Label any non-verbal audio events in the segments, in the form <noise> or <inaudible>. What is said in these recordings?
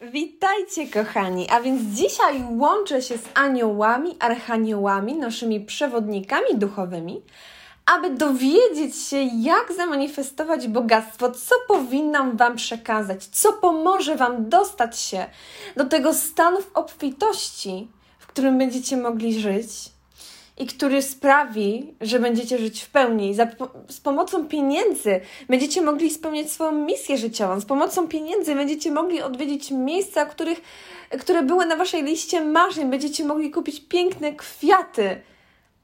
Witajcie, kochani! A więc dzisiaj łączę się z aniołami, archaniołami, naszymi przewodnikami duchowymi, aby dowiedzieć się, jak zamanifestować bogactwo, co powinnam Wam przekazać, co pomoże Wam dostać się do tego stanu w obfitości, w którym będziecie mogli żyć i który sprawi, że będziecie żyć w pełni. Z pomocą pieniędzy będziecie mogli spełniać swoją misję życiową. Z pomocą pieniędzy będziecie mogli odwiedzić miejsca, których, które były na waszej liście marzeń. Będziecie mogli kupić piękne kwiaty.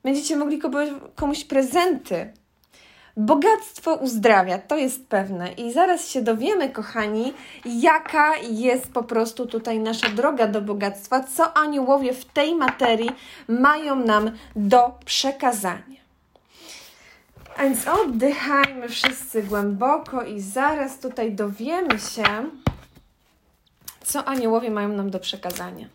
Będziecie mogli kupować komuś prezenty. Bogactwo uzdrawia, to jest pewne. I zaraz się dowiemy, kochani, jaka jest po prostu tutaj nasza droga do bogactwa, co aniołowie w tej materii mają nam do przekazania. A więc oddychajmy wszyscy głęboko i zaraz tutaj dowiemy się, co aniołowie mają nam do przekazania.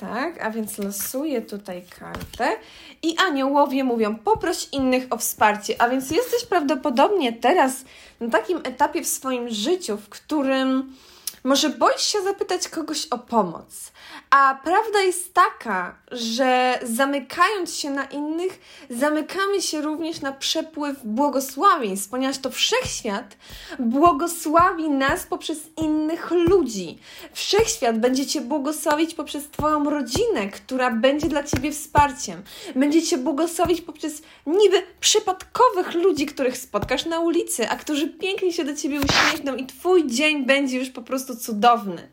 Tak, a więc losuję tutaj kartę i aniołowie mówią: poproś innych o wsparcie. A więc jesteś prawdopodobnie teraz na takim etapie w swoim życiu, w którym może boisz się zapytać kogoś o pomoc, a prawda jest taka, że zamykając się na innych, zamykamy się również na przepływ błogosławieństw, ponieważ to wszechświat błogosławi nas poprzez innych ludzi. Wszechświat będzie Cię błogosławić poprzez Twoją rodzinę, która będzie dla Ciebie wsparciem. Będzie Cię błogosławić poprzez niby przypadkowych ludzi, których spotkasz na ulicy, a którzy pięknie się do Ciebie uśmiechną i Twój dzień będzie już po prostu cudowny.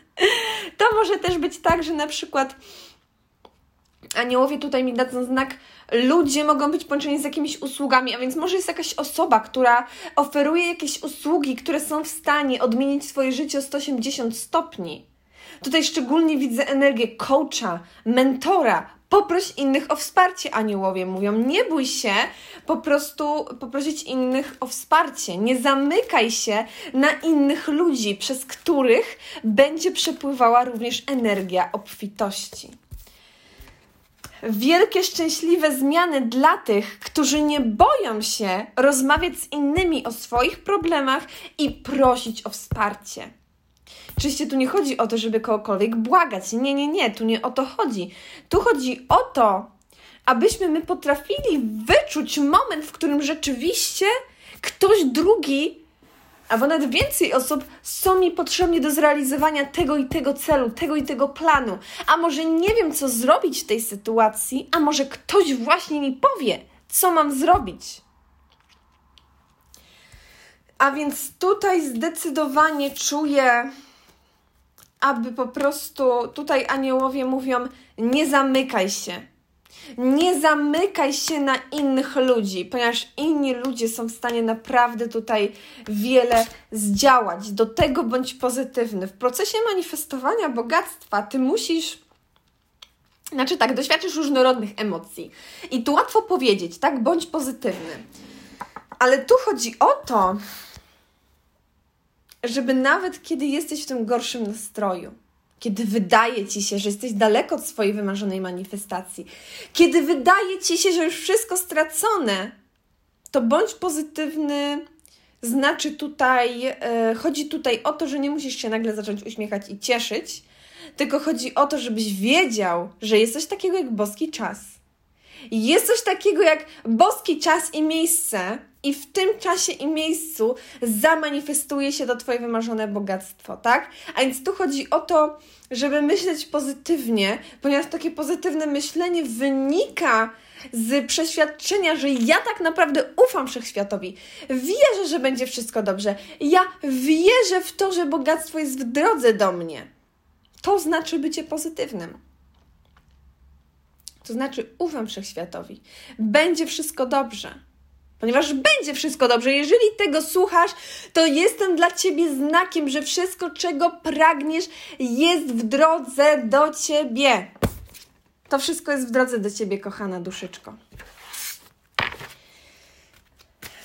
<laughs> to może też być tak, że na przykład aniołowie tutaj mi dadzą znak, ludzie mogą być połączeni z jakimiś usługami, a więc może jest jakaś osoba, która oferuje jakieś usługi, które są w stanie odmienić swoje życie o 180 stopni. Tutaj szczególnie widzę energię coacha, mentora, Poproś innych o wsparcie, aniołowie mówią. Nie bój się po prostu poprosić innych o wsparcie. Nie zamykaj się na innych ludzi, przez których będzie przepływała również energia obfitości. Wielkie, szczęśliwe zmiany dla tych, którzy nie boją się rozmawiać z innymi o swoich problemach i prosić o wsparcie. Oczywiście tu nie chodzi o to, żeby kogokolwiek błagać. Nie, nie, nie, tu nie o to chodzi. Tu chodzi o to, abyśmy my potrafili wyczuć moment, w którym rzeczywiście ktoś drugi, albo nawet więcej osób są mi potrzebni do zrealizowania tego i tego celu, tego i tego planu. A może nie wiem, co zrobić w tej sytuacji, a może ktoś właśnie mi powie, co mam zrobić. A więc tutaj zdecydowanie czuję aby po prostu tutaj aniołowie mówią: nie zamykaj się. Nie zamykaj się na innych ludzi, ponieważ inni ludzie są w stanie naprawdę tutaj wiele zdziałać. Do tego bądź pozytywny. W procesie manifestowania bogactwa ty musisz znaczy tak, doświadczysz różnorodnych emocji. I tu łatwo powiedzieć, tak, bądź pozytywny. Ale tu chodzi o to, żeby nawet kiedy jesteś w tym gorszym nastroju, kiedy wydaje ci się, że jesteś daleko od swojej wymarzonej manifestacji, kiedy wydaje ci się, że już wszystko stracone, to bądź pozytywny. Znaczy tutaj, e, chodzi tutaj o to, że nie musisz się nagle zacząć uśmiechać i cieszyć, tylko chodzi o to, żebyś wiedział, że jest coś takiego jak boski czas. Jest coś takiego jak boski czas i miejsce, i w tym czasie i miejscu zamanifestuje się to Twoje wymarzone bogactwo, tak? A więc tu chodzi o to, żeby myśleć pozytywnie, ponieważ takie pozytywne myślenie wynika z przeświadczenia, że ja tak naprawdę ufam wszechświatowi. Wierzę, że będzie wszystko dobrze. Ja wierzę w to, że bogactwo jest w drodze do mnie. To znaczy bycie pozytywnym. To znaczy ufam wszechświatowi. Będzie wszystko dobrze ponieważ będzie wszystko dobrze. Jeżeli tego słuchasz, to jestem dla Ciebie znakiem, że wszystko, czego pragniesz, jest w drodze do Ciebie. To wszystko jest w drodze do Ciebie, kochana duszyczko.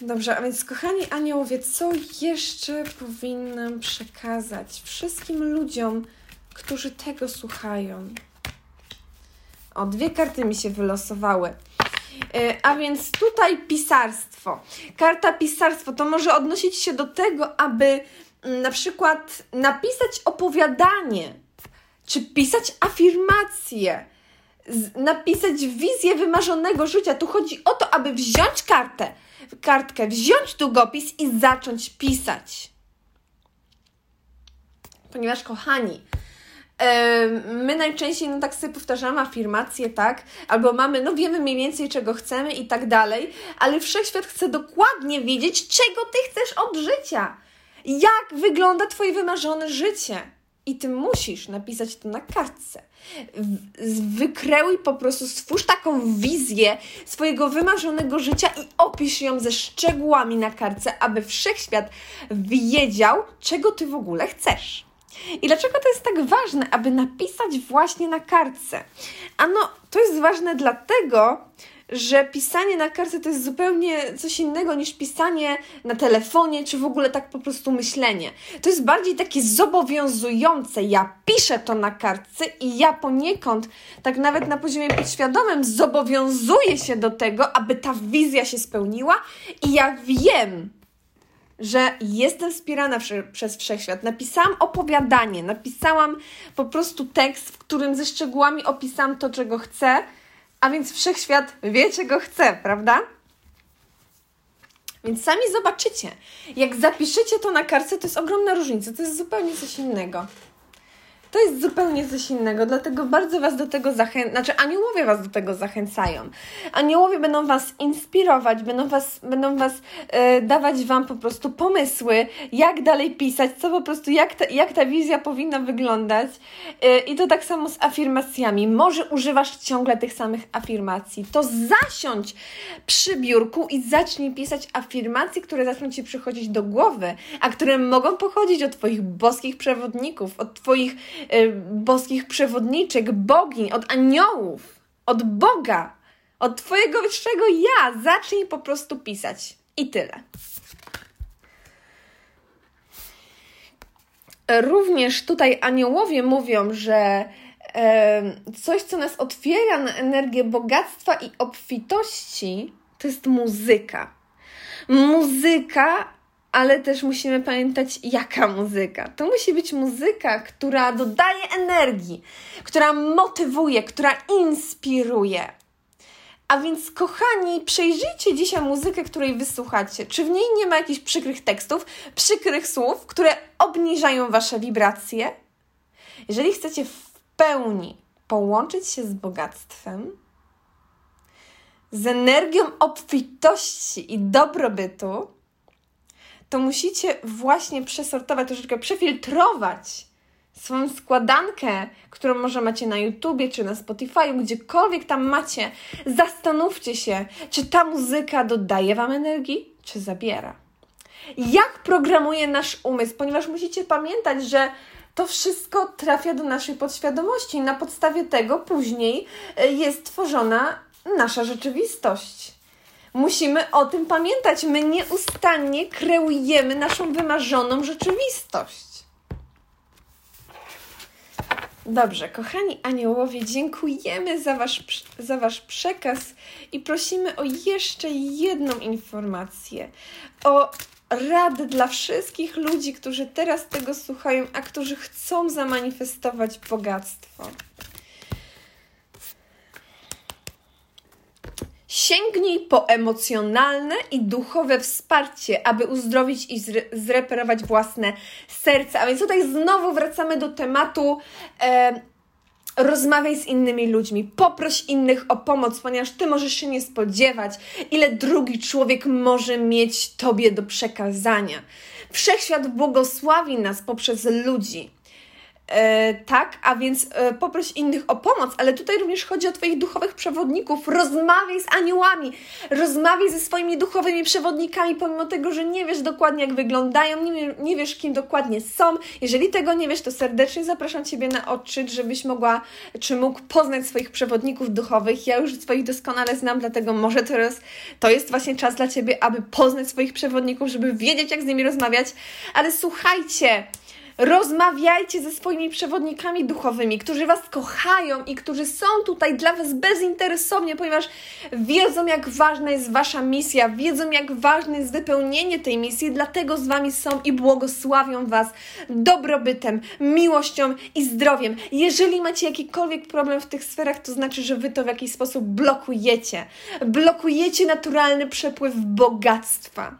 Dobrze, a więc kochani aniołowie, co jeszcze powinnam przekazać wszystkim ludziom, którzy tego słuchają? O, dwie karty mi się wylosowały. A więc tutaj pisarstwo. Karta pisarstwo to może odnosić się do tego, aby mm, na przykład napisać opowiadanie, czy pisać afirmacje, napisać wizję wymarzonego życia. Tu chodzi o to, aby wziąć kartę, kartkę, wziąć długopis i zacząć pisać. Ponieważ, kochani, my najczęściej no tak sobie powtarzamy afirmacje, tak? Albo mamy, no wiemy mniej więcej czego chcemy i tak dalej, ale wszechświat chce dokładnie wiedzieć, czego ty chcesz od życia. Jak wygląda twoje wymarzone życie. I ty musisz napisać to na kartce. Wykreuj po prostu, stwórz taką wizję swojego wymarzonego życia i opisz ją ze szczegółami na kartce, aby wszechświat wiedział, czego ty w ogóle chcesz. I dlaczego to jest tak ważne, aby napisać właśnie na kartce? Ano, to jest ważne dlatego, że pisanie na kartce to jest zupełnie coś innego niż pisanie na telefonie, czy w ogóle tak po prostu myślenie. To jest bardziej takie zobowiązujące. Ja piszę to na kartce i ja poniekąd, tak nawet na poziomie podświadomym, zobowiązuję się do tego, aby ta wizja się spełniła i ja wiem, że jestem wspierana przez wszechświat. Napisałam opowiadanie, napisałam po prostu tekst, w którym ze szczegółami opisałam to, czego chcę, a więc wszechświat wie, czego chce, prawda? Więc sami zobaczycie. Jak zapiszecie to na kartce, to jest ogromna różnica. To jest zupełnie coś innego. To jest zupełnie coś innego, dlatego bardzo Was do tego zachęcam, znaczy aniołowie Was do tego zachęcają. Aniołowie będą Was inspirować, będą Was, będą was e, dawać Wam po prostu pomysły, jak dalej pisać, co po prostu, jak ta, jak ta wizja powinna wyglądać. E, I to tak samo z afirmacjami. Może używasz ciągle tych samych afirmacji, to zasiądź przy biurku i zacznij pisać afirmacje, które zaczną Ci przychodzić do głowy, a które mogą pochodzić od Twoich boskich przewodników, od Twoich boskich przewodniczek, bogiń, od aniołów, od Boga, od Twojego wyższego ja. Zacznij po prostu pisać. I tyle. Również tutaj aniołowie mówią, że coś, co nas otwiera na energię bogactwa i obfitości, to jest muzyka. Muzyka ale też musimy pamiętać, jaka muzyka. To musi być muzyka, która dodaje energii, która motywuje, która inspiruje. A więc, kochani, przejrzyjcie dzisiaj muzykę, której wysłuchacie. Czy w niej nie ma jakichś przykrych tekstów, przykrych słów, które obniżają wasze wibracje? Jeżeli chcecie w pełni połączyć się z bogactwem, z energią obfitości i dobrobytu, to musicie właśnie przesortować, troszeczkę przefiltrować swoją składankę, którą może macie na YouTubie czy na Spotify'u, gdziekolwiek tam macie. Zastanówcie się, czy ta muzyka dodaje Wam energii, czy zabiera. Jak programuje nasz umysł, ponieważ musicie pamiętać, że to wszystko trafia do naszej podświadomości i na podstawie tego później e, jest tworzona nasza rzeczywistość. Musimy o tym pamiętać. My nieustannie kreujemy naszą wymarzoną rzeczywistość. Dobrze, kochani aniołowie, dziękujemy za wasz, za wasz przekaz i prosimy o jeszcze jedną informację. O radę dla wszystkich ludzi, którzy teraz tego słuchają, a którzy chcą zamanifestować bogactwo. Sięgnij po emocjonalne i duchowe wsparcie, aby uzdrowić i zre zreperować własne serce. A więc tutaj znowu wracamy do tematu. E, rozmawiaj z innymi ludźmi, poproś innych o pomoc, ponieważ ty możesz się nie spodziewać, ile drugi człowiek może mieć tobie do przekazania. Wszechświat błogosławi nas poprzez ludzi. E, tak, a więc e, poproś innych o pomoc, ale tutaj również chodzi o Twoich duchowych przewodników. Rozmawiaj z aniołami, rozmawiaj ze swoimi duchowymi przewodnikami, pomimo tego, że nie wiesz dokładnie, jak wyglądają, nie, nie wiesz, kim dokładnie są. Jeżeli tego nie wiesz, to serdecznie zapraszam Ciebie na odczyt, żebyś mogła, czy mógł poznać swoich przewodników duchowych. Ja już swoich doskonale znam, dlatego może teraz to jest właśnie czas dla Ciebie, aby poznać swoich przewodników, żeby wiedzieć, jak z nimi rozmawiać. Ale słuchajcie, Rozmawiajcie ze swoimi przewodnikami duchowymi, którzy Was kochają i którzy są tutaj dla Was bezinteresownie, ponieważ wiedzą, jak ważna jest Wasza misja, wiedzą, jak ważne jest wypełnienie tej misji, dlatego z Wami są i błogosławią Was dobrobytem, miłością i zdrowiem. Jeżeli macie jakikolwiek problem w tych sferach, to znaczy, że Wy to w jakiś sposób blokujecie. Blokujecie naturalny przepływ bogactwa.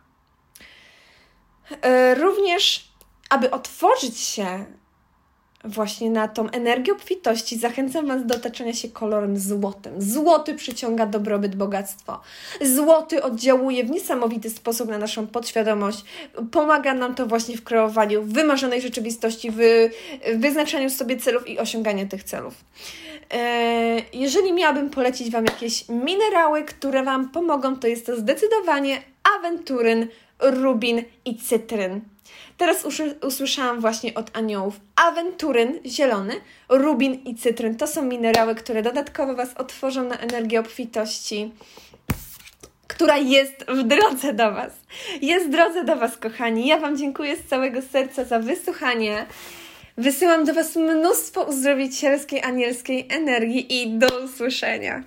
E, również aby otworzyć się właśnie na tą energię obfitości, zachęcam Was do otaczania się kolorem złotym. Złoty przyciąga dobrobyt, bogactwo. Złoty oddziałuje w niesamowity sposób na naszą podświadomość. Pomaga nam to właśnie w kreowaniu wymarzonej rzeczywistości, w wyznaczaniu sobie celów i osiąganiu tych celów. E, jeżeli miałabym polecić Wam jakieś minerały, które Wam pomogą, to jest to zdecydowanie awenturyn, rubin i cytryn. Teraz usłyszałam właśnie od aniołów awenturyn zielony, rubin i cytryn. To są minerały, które dodatkowo Was otworzą na energię obfitości, która jest w drodze do Was. Jest w drodze do Was, kochani. Ja Wam dziękuję z całego serca za wysłuchanie. Wysyłam do Was mnóstwo uzdrowicielskiej, anielskiej energii i do usłyszenia.